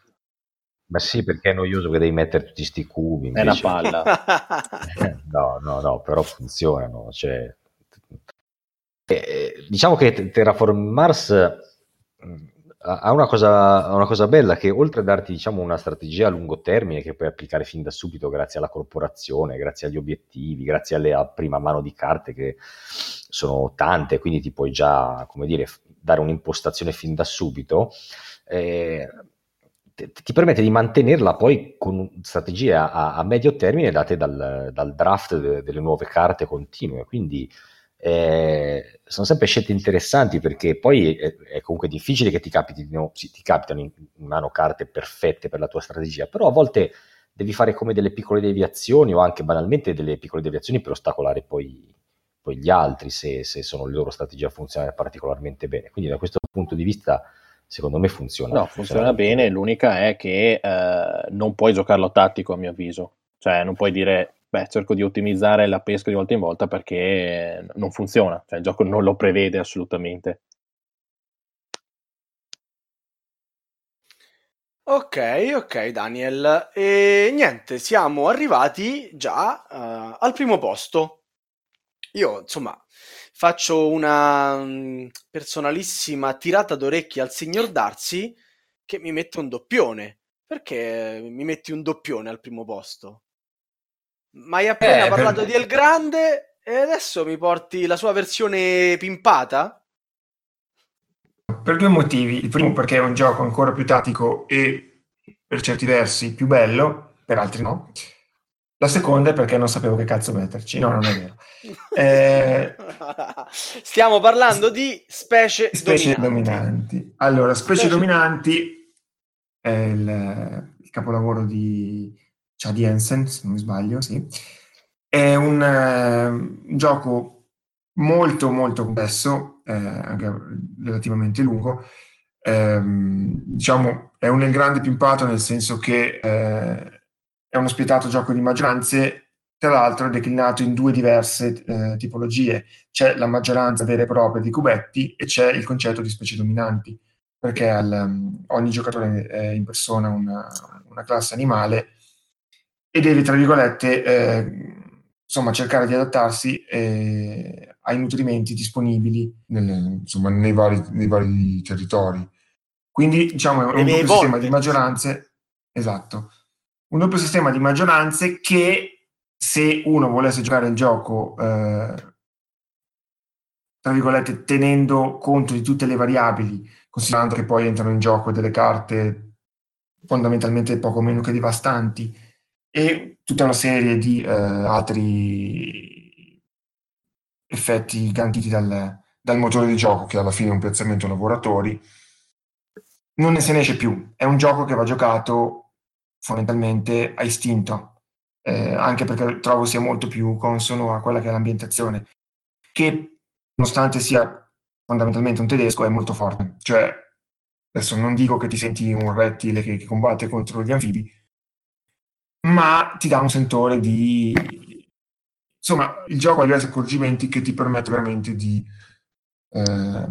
Ma sì, perché è noioso che devi mettere tutti questi cubi. Invece. È una palla. no, no, no, però funzionano. Cioè, eh, diciamo che Terraform Mars mm, ha una, cosa, una cosa, bella che oltre a darti diciamo, una strategia a lungo termine che puoi applicare fin da subito grazie alla corporazione, grazie agli obiettivi, grazie alle a prima mano di carte che sono tante, quindi ti puoi già come dire, dare un'impostazione fin da subito, eh, ti permette di mantenerla poi con strategie a, a medio termine date dal, dal draft de, delle nuove carte continue. Quindi eh, sono sempre scelte interessanti perché poi è, è comunque difficile che ti, capitino, sì, ti capitano in, mano carte perfette per la tua strategia, però a volte devi fare come delle piccole deviazioni o anche banalmente delle piccole deviazioni per ostacolare poi, poi gli altri se, se sono le loro strategie a funzionare particolarmente bene. Quindi da questo punto di vista secondo me funziona. No, funziona, funziona bene, l'unica è che eh, non puoi giocarlo tattico a mio avviso, cioè non puoi dire beh, cerco di ottimizzare la pesca di volta in volta perché non funziona, cioè il gioco non lo prevede assolutamente. Ok, ok Daniel, e niente, siamo arrivati già uh, al primo posto. Io, insomma, faccio una um, personalissima tirata d'orecchie al signor Darcy che mi mette un doppione. Perché mi metti un doppione al primo posto? Ma hai appena eh, parlato per... di El Grande e adesso mi porti la sua versione pimpata? Per due motivi. Il primo perché è un gioco ancora più tattico e per certi versi più bello, per altri no. La seconda è perché non sapevo che cazzo metterci. No, non è vero. Eh... Stiamo parlando di specie, specie dominanti. dominanti. Allora, specie, specie, dominanti è il, il capolavoro di Chad Jensen, se non mi sbaglio, sì. È un, un gioco molto molto complesso, eh, anche relativamente lungo. Eh, diciamo, è un grande pimpato nel senso che eh, è uno spietato gioco di maggioranze, tra l'altro è declinato in due diverse eh, tipologie. C'è la maggioranza vera e propria di cubetti e c'è il concetto di specie dominanti, perché al, um, ogni giocatore è in persona una, una classe animale e deve, tra virgolette, eh, insomma, cercare di adattarsi eh, ai nutrimenti disponibili nelle, insomma, nei, vari, nei, vari, territori. Quindi, diciamo, è un doppio sistema di maggioranze. Esatto. Un doppio sistema di maggioranze che, se uno volesse giocare il gioco, eh, tra virgolette, tenendo conto di tutte le variabili, considerando che poi entrano in gioco delle carte fondamentalmente poco meno che devastanti, e tutta una serie di eh, altri effetti garantiti dal, dal, motore di gioco, che alla fine è un piazzamento lavoratori, non ne se ne esce più. È un gioco che va giocato fondamentalmente a istinto, eh, anche perché trovo sia molto più consono a quella che è l'ambientazione, che nonostante sia fondamentalmente un tedesco, è molto forte. Cioè, adesso non dico che ti senti un rettile che, che combatte contro gli anfibi, ma ti dà un sentore di... Insomma, il gioco ha diversi accorgimenti che ti permette veramente di eh,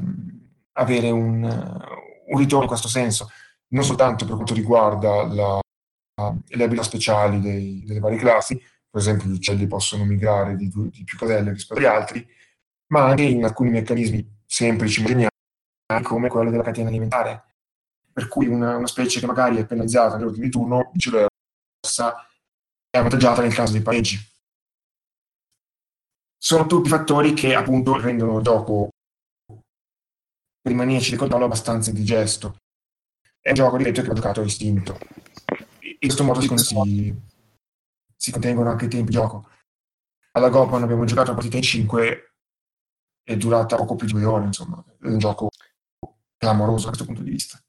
avere un, un, ritorno in questo senso, non soltanto per quanto riguarda la, le abilità speciali dei, delle varie classi, per esempio gli uccelli possono migrare di, di più caselle rispetto agli altri, ma anche in alcuni meccanismi semplici, ma come quello della catena alimentare, per cui una, una specie che magari è penalizzata nell'ordine di turno, viceversa, è avvantaggiata nel caso dei pareggi. Sono tutti fattori che appunto rendono il gioco per i maniaci di controllo abbastanza indigesto. È un gioco, ripeto, che va giocato a istinto. In questo modo si, si, si contengono anche i tempi di gioco. Alla Gopan abbiamo giocato una partita in 5 è durata poco più di due ore, insomma. È un gioco clamoroso da questo punto di vista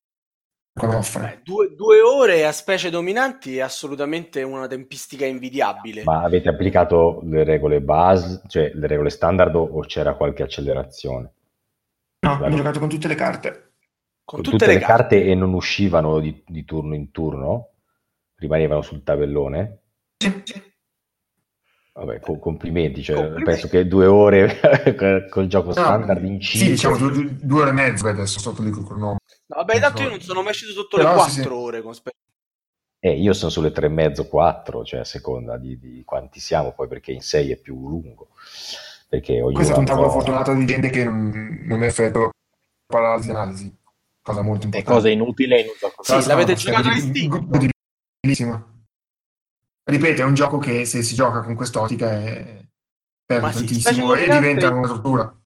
come offre. Due, due, ore a specie dominanti è assolutamente una tempistica invidiabile. Ma avete applicato le regole base, cioè le regole standard o c'era qualche accelerazione? No, abbiamo giocato con tutte le carte. Con, con tutte, tutte, le, carte. carte. e non uscivano di, di, turno in turno? Rimanevano sul tabellone? Sì, sì. Vabbè, complimenti, cioè, complimenti. penso che due ore col gioco standard no, in 5. Sì, diciamo due, due, ore e mezza adesso sotto lì col cronometro. No, vabbè, tanto io non sono mai sceso sotto Però, le 4 sì, sì. ore con eh, io sono sulle tre e mezzo, quattro, cioè a seconda di, di, quanti siamo, poi perché in 6 è più lungo. Perché Questo è un tavolo fortunato di gente che non, non è effetto paralisi analisi, cosa molto importante. È cosa inutile in un gioco. Sì, sì l'avete giocato in Steam. Bellissimo. Ripeto, è un gioco che se si gioca con quest'ottica è perde tantissimo e diventa una tortura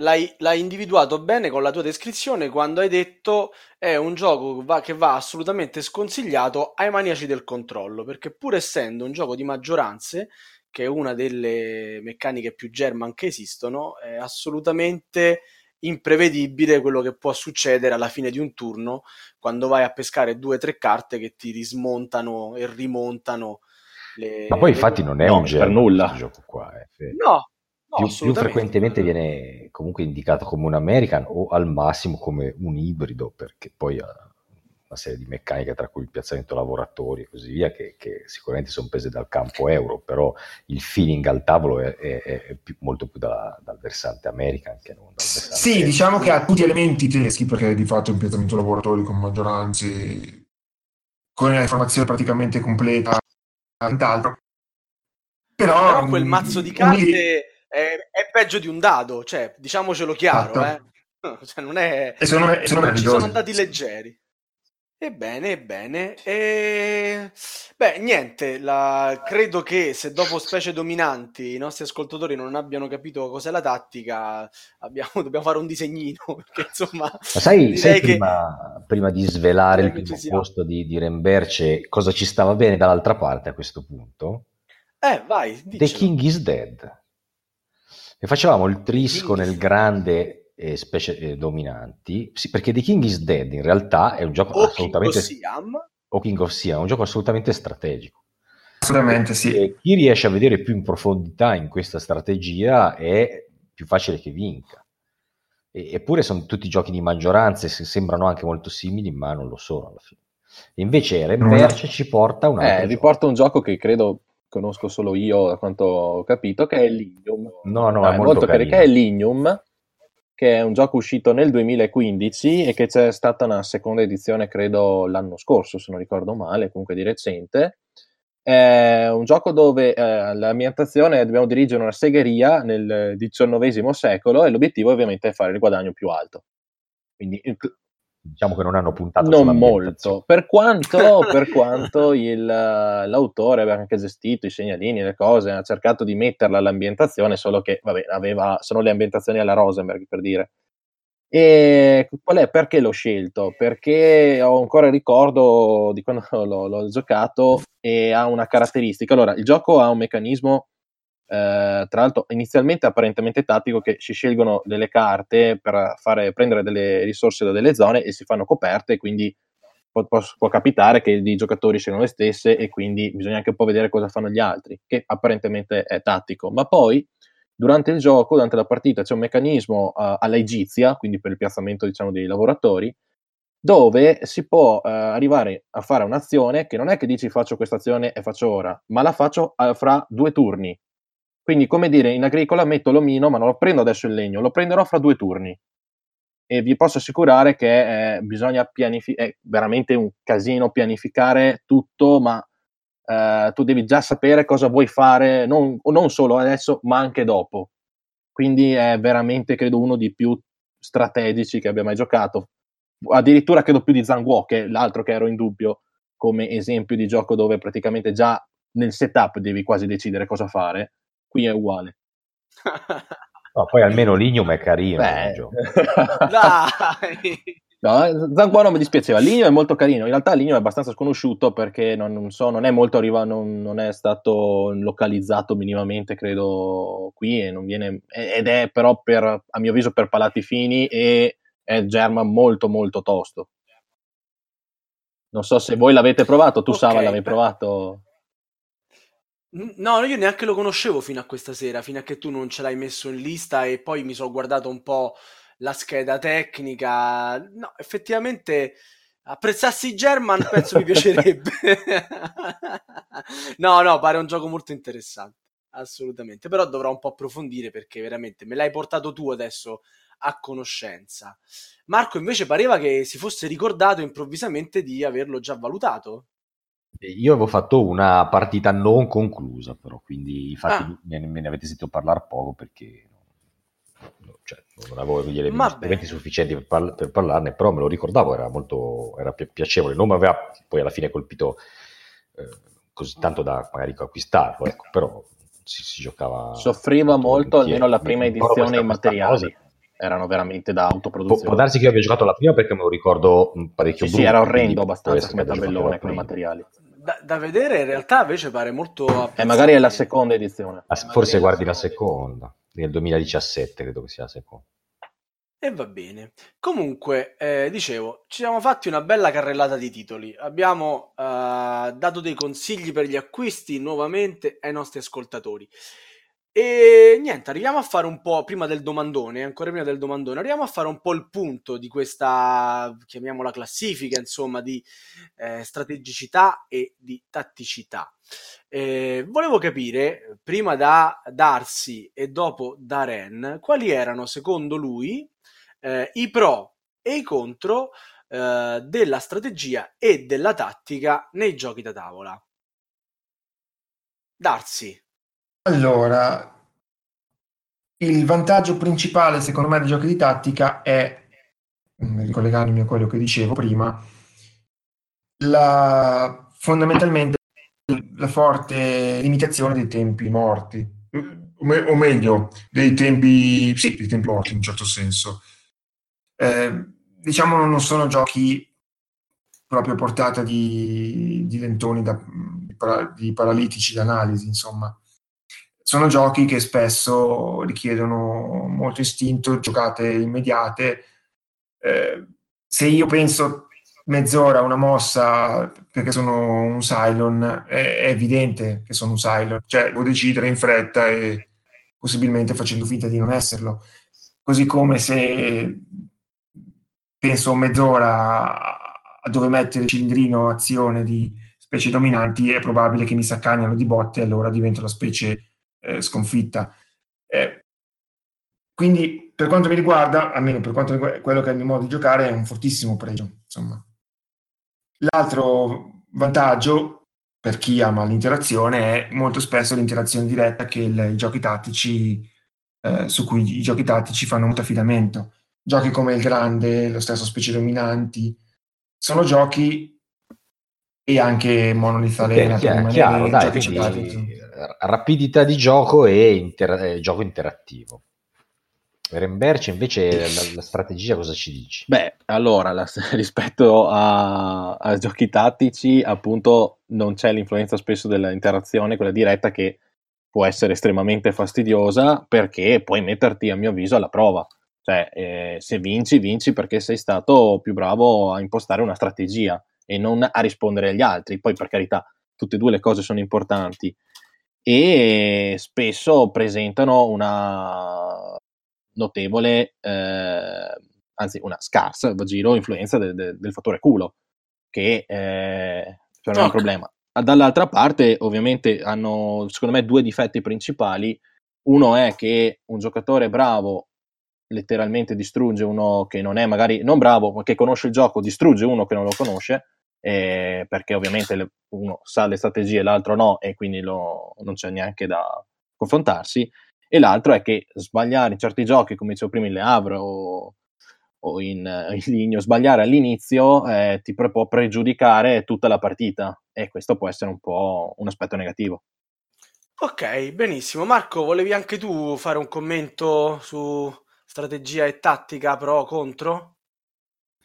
l'hai, l'hai, individuato bene con la tua descrizione quando hai detto è un gioco va, che va assolutamente sconsigliato ai maniaci del controllo, perché pur essendo un gioco di maggioranze, che è una delle meccaniche più German che esistono, è assolutamente imprevedibile quello che può succedere alla fine di un turno quando vai a pescare due o tre carte che ti rismontano e rimontano le, ma poi infatti non è no, un per nulla gioco qua eh. no, no più, più, frequentemente viene comunque indicato come un American o al massimo come un ibrido perché poi ha una serie di meccaniche tra cui il piazzamento lavoratori e così via che, che sicuramente sono prese dal campo euro però il feeling al tavolo è, è, è più, molto più da, dal versante American che non dal versante sì euro. diciamo che ha tutti gli elementi tedeschi perché di fatto è un piazzamento lavoratori con maggioranze con la informazione praticamente completa Però, Però quel mazzo di carte è, è, peggio di un dado, cioè, diciamocelo chiaro, eh. Cioè, non è... E sono, e sono non ci sono andati leggeri. Ebbene, ebbene. E... Beh, niente, la... credo che se dopo specie dominanti i nostri ascoltatori non abbiano capito cos'è la tattica, abbiamo... dobbiamo fare un disegnino, perché insomma... Ma sai, sai che... prima, prima, di svelare il primo posto di, di Remberce, cosa ci stava bene dall'altra parte a questo punto? Eh, vai, dicelo. The King is Dead. E facevamo il trisco nel grande e specie eh, dominanti, sì, perché The King is Dead in realtà è un gioco o assolutamente... King of Siam. O King of Siam, è un gioco assolutamente strategico. Assolutamente sì. E chi riesce a vedere più in profondità in questa strategia è più facile che vinca. E, eppure sono tutti giochi di maggioranze, sembrano anche molto simili, ma non lo sono alla fine. E invece Remberce ci porta un altro. Eh, vi porta un gioco che credo conosco solo io, da quanto ho capito, che è Lignum. No, no, ah, è, molto, molto carino. Che è Lignum, che è un gioco uscito nel 2015 e che c'è stata una seconda edizione, credo, l'anno scorso, se non ricordo male, comunque di recente. È un gioco dove eh, l'ambientazione dobbiamo dirigere una segheria nel XIX secolo e l'obiettivo ovviamente è fare il guadagno più alto. Quindi diciamo che non hanno puntato non molto. per quanto, per quanto il, l'autore aveva anche gestito i segnalini le cose ha cercato di metterla all'ambientazione solo che vabbè aveva sono le ambientazioni alla Rosenberg per dire. E qual è perché l'ho scelto? Perché ho ancora il ricordo di quando l'ho, l'ho giocato e ha una caratteristica. Allora il gioco ha un meccanismo eh, tra l'altro inizialmente apparentemente tattico che si scelgono delle carte per fare, prendere delle risorse da delle zone e si fanno coperte, quindi può, può, può capitare che i giocatori siano le stesse e quindi bisogna anche un po' vedere cosa fanno gli altri, che apparentemente è tattico, ma poi durante il gioco, durante la partita, c'è un meccanismo uh, alla Egizia, quindi per il piazzamento diciamo, dei lavoratori, dove si può uh, arrivare a fare un'azione che non è che dici faccio questa azione e faccio ora, ma la faccio uh, fra due turni. Quindi, come dire, in agricola metto l'omino, ma non lo prendo adesso il legno, lo prenderò fra due turni. E vi posso assicurare che eh, bisogna pianificare, è veramente un casino pianificare tutto, ma eh, tu devi già sapere cosa vuoi fare, non, non solo adesso, ma anche dopo. Quindi è veramente, credo, uno dei più strategici che abbia mai giocato. Addirittura credo più di Zanguo, che è l'altro che ero in dubbio come esempio di gioco dove praticamente già nel setup devi quasi decidere cosa fare qui è uguale. No, poi almeno Lignum è carino. Dai! No, non mi dispiaceva. Lignum è molto carino. In realtà Lignum è abbastanza sconosciuto perché non, non, so, non è molto arrivato, non, non, è stato localizzato minimamente, credo, qui e non viene, ed è però per, a mio avviso per palati fini e è German molto molto tosto. Non so se voi l'avete provato, tu okay. Sava l'avevi provato? No, io neanche lo conoscevo fino a questa sera, fino a che tu non ce l'hai messo in lista e poi mi sono guardato un po' la scheda tecnica. No, effettivamente apprezzassi German penso mi piacerebbe. no, no, pare un gioco molto interessante, assolutamente. Però dovrò un po' approfondire perché veramente me l'hai portato tu adesso a conoscenza. Marco invece pareva che si fosse ricordato improvvisamente di averlo già valutato. Io avevo fatto una partita non conclusa, però, quindi infatti ah. me, ne avete sentito parlare poco perché no, cioè, non avevo gli elementi sufficienti per, parla, per, parlarne, però me lo ricordavo, era molto era pi- piacevole. Non mi aveva poi alla fine colpito eh, così tanto da magari acquistarlo, ecco, però si, si giocava. Soffriva molto, almeno la prima edizione in materiali. erano veramente da autoproduzione. Pu- può darsi che io abbia giocato la prima perché me lo ricordo parecchio sì, brutto. Sì, era orrendo abbastanza come tabellone con i materiali. Da, da, vedere in realtà invece pare molto... E eh, magari è la seconda edizione. Ah, forse guardi la seconda, nel 2017 credo che sia la seconda. E va bene. Comunque, eh, dicevo, ci siamo fatti una bella carrellata di titoli. Abbiamo eh, dato dei consigli per gli acquisti nuovamente ai nostri ascoltatori. E niente, arriviamo a fare un po', prima del domandone, ancora prima del domandone, arriviamo a fare un po' il punto di questa, chiamiamola classifica, insomma, di eh, strategicità e di tatticità. Eh, volevo capire, prima da Darsi e dopo da Ren, quali erano, secondo lui, eh, i pro e i contro eh, della strategia e della tattica nei giochi da tavola. Darsi. Allora, il vantaggio principale secondo me dei giochi di tattica è, mm, ricollegandomi a quello che dicevo prima, la, fondamentalmente la forte limitazione dei tempi morti, o, meglio, dei tempi, sì, dei tempi morti in un certo senso. Eh, diciamo non sono giochi proprio a portata di, di lentoni, da, di paralitici d'analisi, insomma. Sono giochi che spesso richiedono molto istinto, giocate immediate. Eh, se io penso mezz'ora a una mossa perché sono un Cylon, è, evidente che sono un Cylon, cioè devo decidere in fretta e possibilmente facendo finta di non esserlo. Così come se penso mezz'ora a dove mettere il cilindrino azione di specie dominanti, è probabile che mi s'accagnano di botte e allora divento la specie eh, sconfitta. Eh, quindi, per quanto mi riguarda, almeno per quanto riguarda quello che è il mio modo di giocare, è un fortissimo pregio. Insomma. L'altro vantaggio per chi ama l'interazione è molto spesso l'interazione diretta che il, i giochi tattici, eh, su cui i giochi tattici fanno molto affidamento giochi come il Grande, lo stesso Specie Dominanti, sono giochi e anche Monolith Arena chiaro, chiaro, dai, quindi, rapidità di gioco e inter- eh, gioco interattivo. Remberce invece la, la, strategia cosa ci dici? Beh, allora la, rispetto a, a, giochi tattici, appunto, non c'è l'influenza spesso dell'interazione, quella diretta che può essere estremamente fastidiosa perché puoi metterti, a mio avviso, alla prova. Cioè, eh, se vinci, vinci perché sei stato più bravo a impostare una strategia e non a rispondere agli altri. Poi, per carità, tutte e due le cose sono importanti e spesso presentano una notevole, eh, anzi una scarsa, giro, influenza de, de, del fattore culo, che eh, è un problema. Dall'altra parte, ovviamente, hanno, secondo me, due difetti principali. Uno è che un giocatore bravo letteralmente distrugge uno che non è magari non bravo, ma che conosce il gioco, distrugge uno che non lo conosce, eh, perché ovviamente le, uno sa le strategie, l'altro no, e quindi lo, non c'è neanche da confrontarsi. E l'altro è che sbagliare in certi giochi, come dicevo prima in Le Havre o, o in, in Ligno, sbagliare all'inizio eh, ti può pregiudicare tutta la partita e questo può essere un po' un aspetto negativo. Ok, benissimo. Marco, volevi anche tu fare un commento su strategia e tattica pro contro?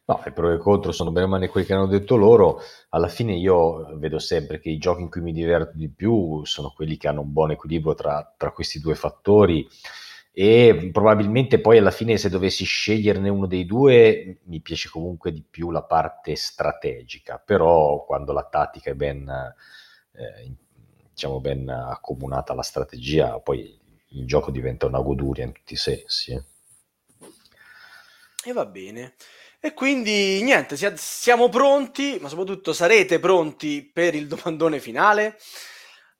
No, i pro e contro sono bene o male quelli che hanno detto loro. Alla fine io vedo sempre che i giochi in cui mi diverto di più sono quelli che hanno un buon equilibrio tra, tra questi due fattori e probabilmente poi alla fine se dovessi sceglierne uno dei due mi piace comunque di più la parte strategica, però quando la tattica è ben, eh, diciamo ben accomunata alla strategia, poi il gioco diventa una goduria in tutti i sensi. Eh. E va bene. E quindi niente, siamo pronti, ma soprattutto sarete pronti per il domandone finale.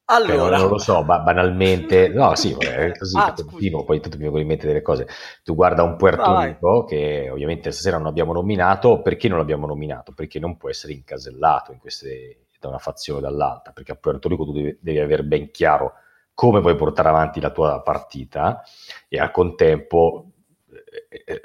Allora, non lo so, ba- banalmente, no, sì, così ah, continuo, poi tutto mi vengono in mente delle cose. Tu guarda un Puerto Rico che ovviamente stasera non abbiamo nominato, perché non l'abbiamo nominato? Perché non può essere incasellato in queste, da una fazione o dall'altra, perché a Puerto Rico tu devi, devi avere ben chiaro come vuoi portare avanti la tua partita e al contempo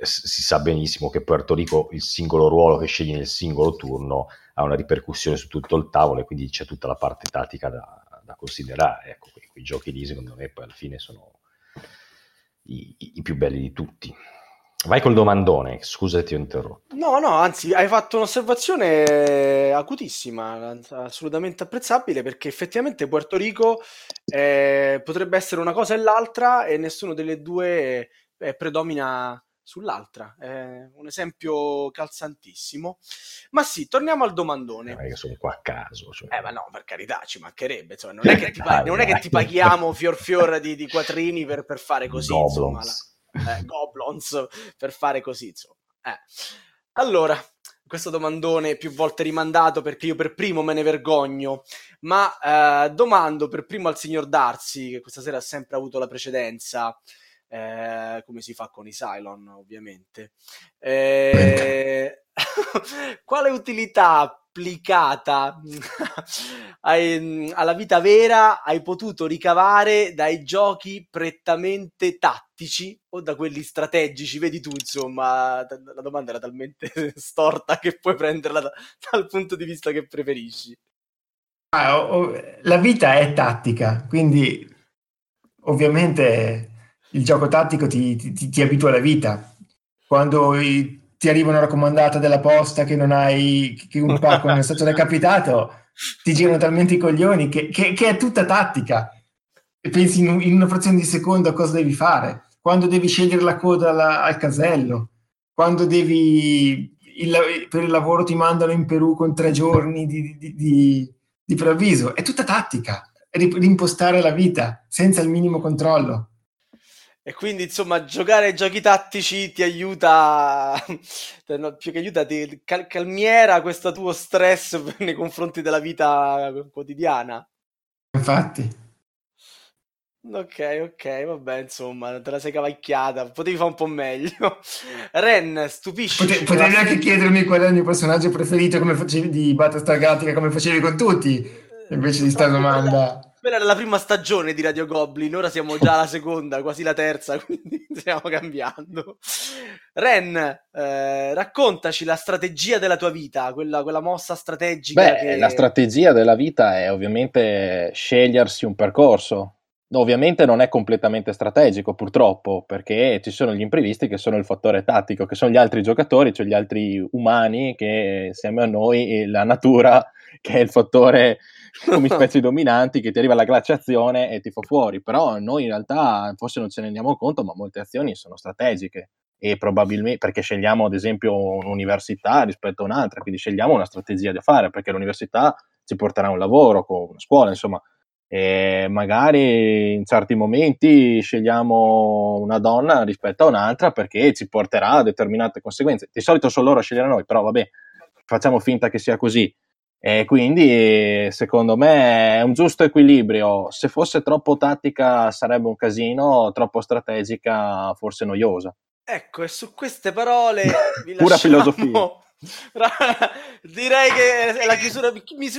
si sa benissimo che Puerto Rico il singolo ruolo che scegli nel singolo turno ha una ripercussione su tutto il tavolo e quindi c'è tutta la parte tattica da, da considerare. Ecco, quei, quei, giochi lì secondo me poi alla fine sono i, i, più belli di tutti. Vai col domandone, scusa ti ho interrotto. No, no, anzi, hai fatto un'osservazione acutissima, assolutamente apprezzabile, perché effettivamente Puerto Rico eh, potrebbe essere una cosa e l'altra e nessuno delle due eh, predomina sull'altra. È un esempio calzantissimo. Ma sì, torniamo al domandone. Eh, sono qua a caso. Cioè. Eh, ma no, per carità, ci mancherebbe. Insomma, non, è che ti, pag- non è che ti paghiamo fior fior di, di quattrini per, per fare così. Insomma, la eh, goblins per fare così, insomma. Eh. Allora, questo domandone più volte rimandato perché io per primo me ne vergogno, ma eh, domando per primo al signor Darcy, che questa sera ha sempre avuto la precedenza, eh, come si fa con i Cylon ovviamente. Eh, quale utilità applicata ai, alla vita vera hai potuto ricavare dai giochi prettamente tattici o da quelli strategici? Vedi tu, insomma, la domanda era talmente storta che puoi prenderla da, dal punto di vista che preferisci. Ah, oh, la vita è tattica, quindi ovviamente il gioco tattico ti, ti, ti abitua alla vita. Quando i, ti arriva una raccomandata della posta che non hai, che un pacco non è stato recapitato, ti girano talmente i coglioni che, che, che è tutta tattica. E pensi in, in, una frazione di secondo a cosa devi fare, quando devi scegliere la coda alla, al casello, quando devi il, per il lavoro ti mandano in Perù con tre giorni di, di, di, di preavviso. È tutta tattica, è rimpostare la vita senza il minimo controllo. E quindi, insomma, giocare ai giochi tattici ti aiuta, no, più che aiuta, ti cal- calmiera questo tuo stress nei confronti della vita quotidiana. Infatti. Ok, ok, vabbè, insomma, te la sei cavacchiata, potevi fare un po' meglio. Ren, stupisci. Pote- potevi anche chiedermi qual è il mio personaggio preferito come facevi di Battlestar Galactica, come facevi con tutti, invece di sta domanda. Quella era la prima stagione di Radio Goblin, ora siamo già alla seconda, quasi la terza, quindi stiamo cambiando. Ren, eh, raccontaci la strategia della tua vita, quella, quella mossa strategica. Beh, che... la strategia della vita è ovviamente scegliersi un percorso. Ovviamente non è completamente strategico, purtroppo, perché ci sono gli imprevisti che sono il fattore tattico, che sono gli altri giocatori, cioè gli altri umani che insieme a noi, la natura, che è il fattore come specie dominanti che ti arriva la glaciazione e ti fa fuori, però noi in realtà forse non ce ne rendiamo conto, ma molte azioni sono strategiche e probabilmente perché scegliamo ad esempio un'università rispetto a un'altra, quindi scegliamo una strategia da fare perché l'università ci porterà un lavoro, con una scuola, insomma, e magari in certi momenti scegliamo una donna rispetto a un'altra perché ci porterà a determinate conseguenze. Di solito sono loro a scegliere noi, però vabbè, facciamo finta che sia così. E quindi secondo me è un giusto equilibrio. Se fosse troppo tattica sarebbe un casino, troppo strategica forse noiosa. Ecco, e su queste parole vi Pura filosofia. Direi che è la chiusura,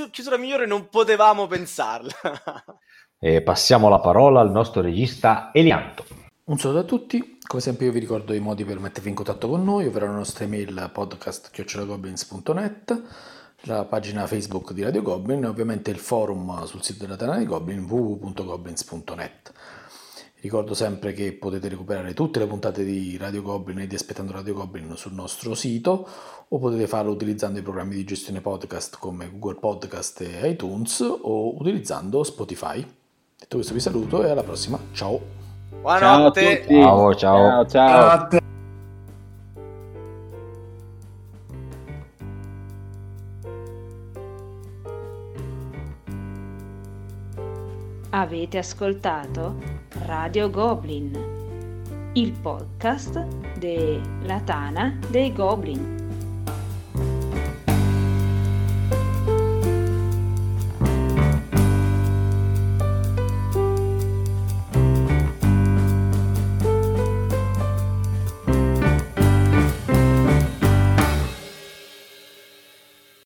chiusura migliore non potevamo pensarla. e passiamo la parola al nostro regista Elianto. Un saluto a tutti, come sempre io vi ricordo i modi per mettervi in contatto con noi, ovvero la nostra email podcast.goblins.net la pagina Facebook di Radio Goblin e ovviamente il forum sul sito della Tana dei Goblin www.goblins.net. Ricordo sempre che potete recuperare tutte le puntate di Radio Goblin e di Aspettando Radio Goblin sul nostro sito o potete farlo utilizzando i programmi di gestione podcast come Google Podcast e iTunes o utilizzando Spotify. Detto questo vi saluto e alla prossima, ciao! Buonanotte! Ciao, ciao! ciao, ciao. Avete ascoltato Radio Goblin, il podcast della Tana dei Goblin.